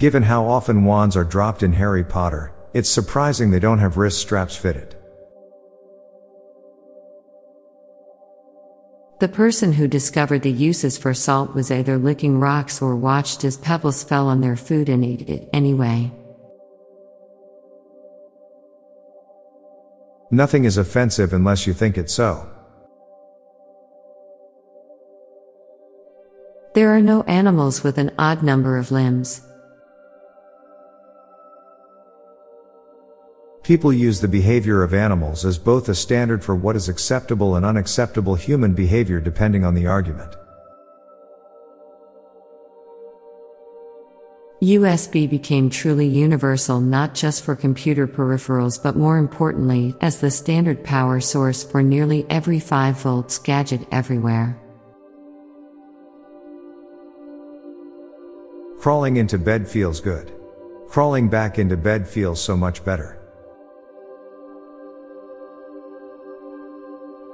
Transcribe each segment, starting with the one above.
Given how often wands are dropped in Harry Potter, it's surprising they don't have wrist straps fitted. The person who discovered the uses for salt was either licking rocks or watched as pebbles fell on their food and ate it anyway. Nothing is offensive unless you think it so. There are no animals with an odd number of limbs. People use the behavior of animals as both a standard for what is acceptable and unacceptable human behavior depending on the argument. USB became truly universal not just for computer peripherals but more importantly, as the standard power source for nearly every 5 volts gadget everywhere. Crawling into bed feels good. Crawling back into bed feels so much better.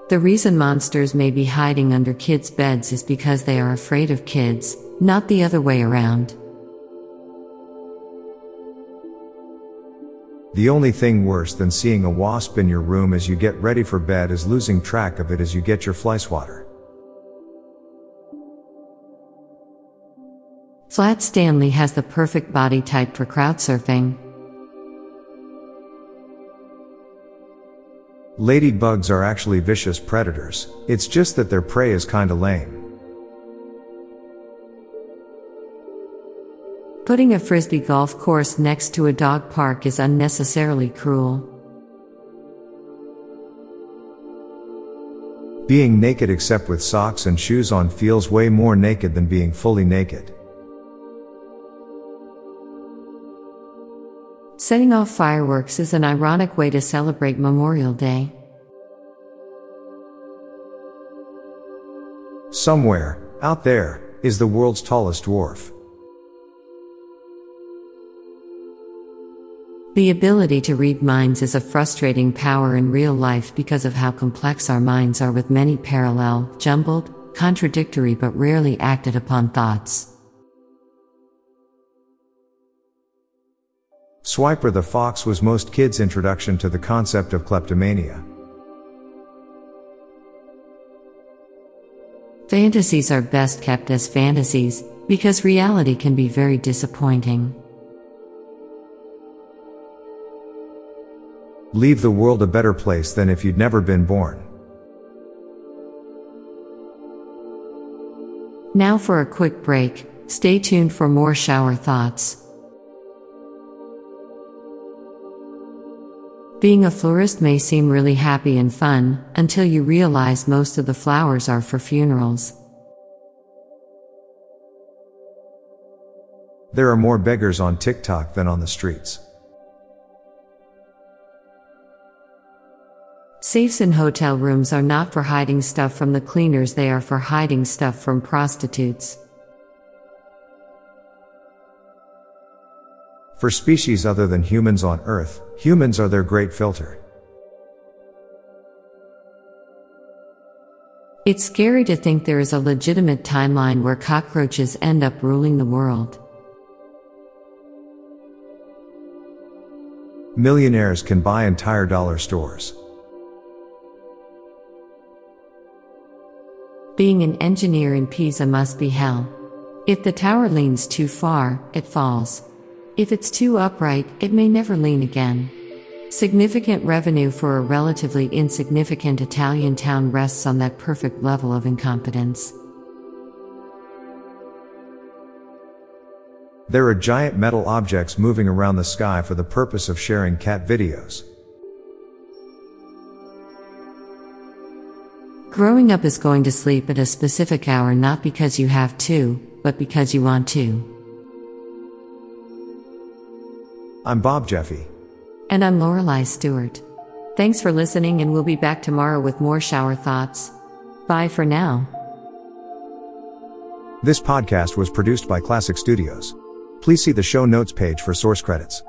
The reason monsters may be hiding under kids' beds is because they are afraid of kids, not the other way around. The only thing worse than seeing a wasp in your room as you get ready for bed is losing track of it as you get your fly swatter. Flat Stanley has the perfect body type for crowd surfing. Ladybugs are actually vicious predators, it's just that their prey is kinda lame. Putting a frisbee golf course next to a dog park is unnecessarily cruel. Being naked except with socks and shoes on feels way more naked than being fully naked. Setting off fireworks is an ironic way to celebrate Memorial Day. Somewhere, out there, is the world's tallest dwarf. The ability to read minds is a frustrating power in real life because of how complex our minds are with many parallel, jumbled, contradictory but rarely acted upon thoughts. Swiper the Fox was most kids' introduction to the concept of kleptomania. Fantasies are best kept as fantasies, because reality can be very disappointing. Leave the world a better place than if you'd never been born. Now for a quick break, stay tuned for more shower thoughts. Being a florist may seem really happy and fun, until you realize most of the flowers are for funerals. There are more beggars on TikTok than on the streets. Safes in hotel rooms are not for hiding stuff from the cleaners, they are for hiding stuff from prostitutes. For species other than humans on Earth, humans are their great filter. It's scary to think there is a legitimate timeline where cockroaches end up ruling the world. Millionaires can buy entire dollar stores. Being an engineer in Pisa must be hell. If the tower leans too far, it falls. If it's too upright, it may never lean again. Significant revenue for a relatively insignificant Italian town rests on that perfect level of incompetence. There are giant metal objects moving around the sky for the purpose of sharing cat videos. Growing up is going to sleep at a specific hour not because you have to, but because you want to. I'm Bob Jeffy. And I'm Lorelei Stewart. Thanks for listening, and we'll be back tomorrow with more shower thoughts. Bye for now. This podcast was produced by Klassic Studios. Please see the show notes page for source credits.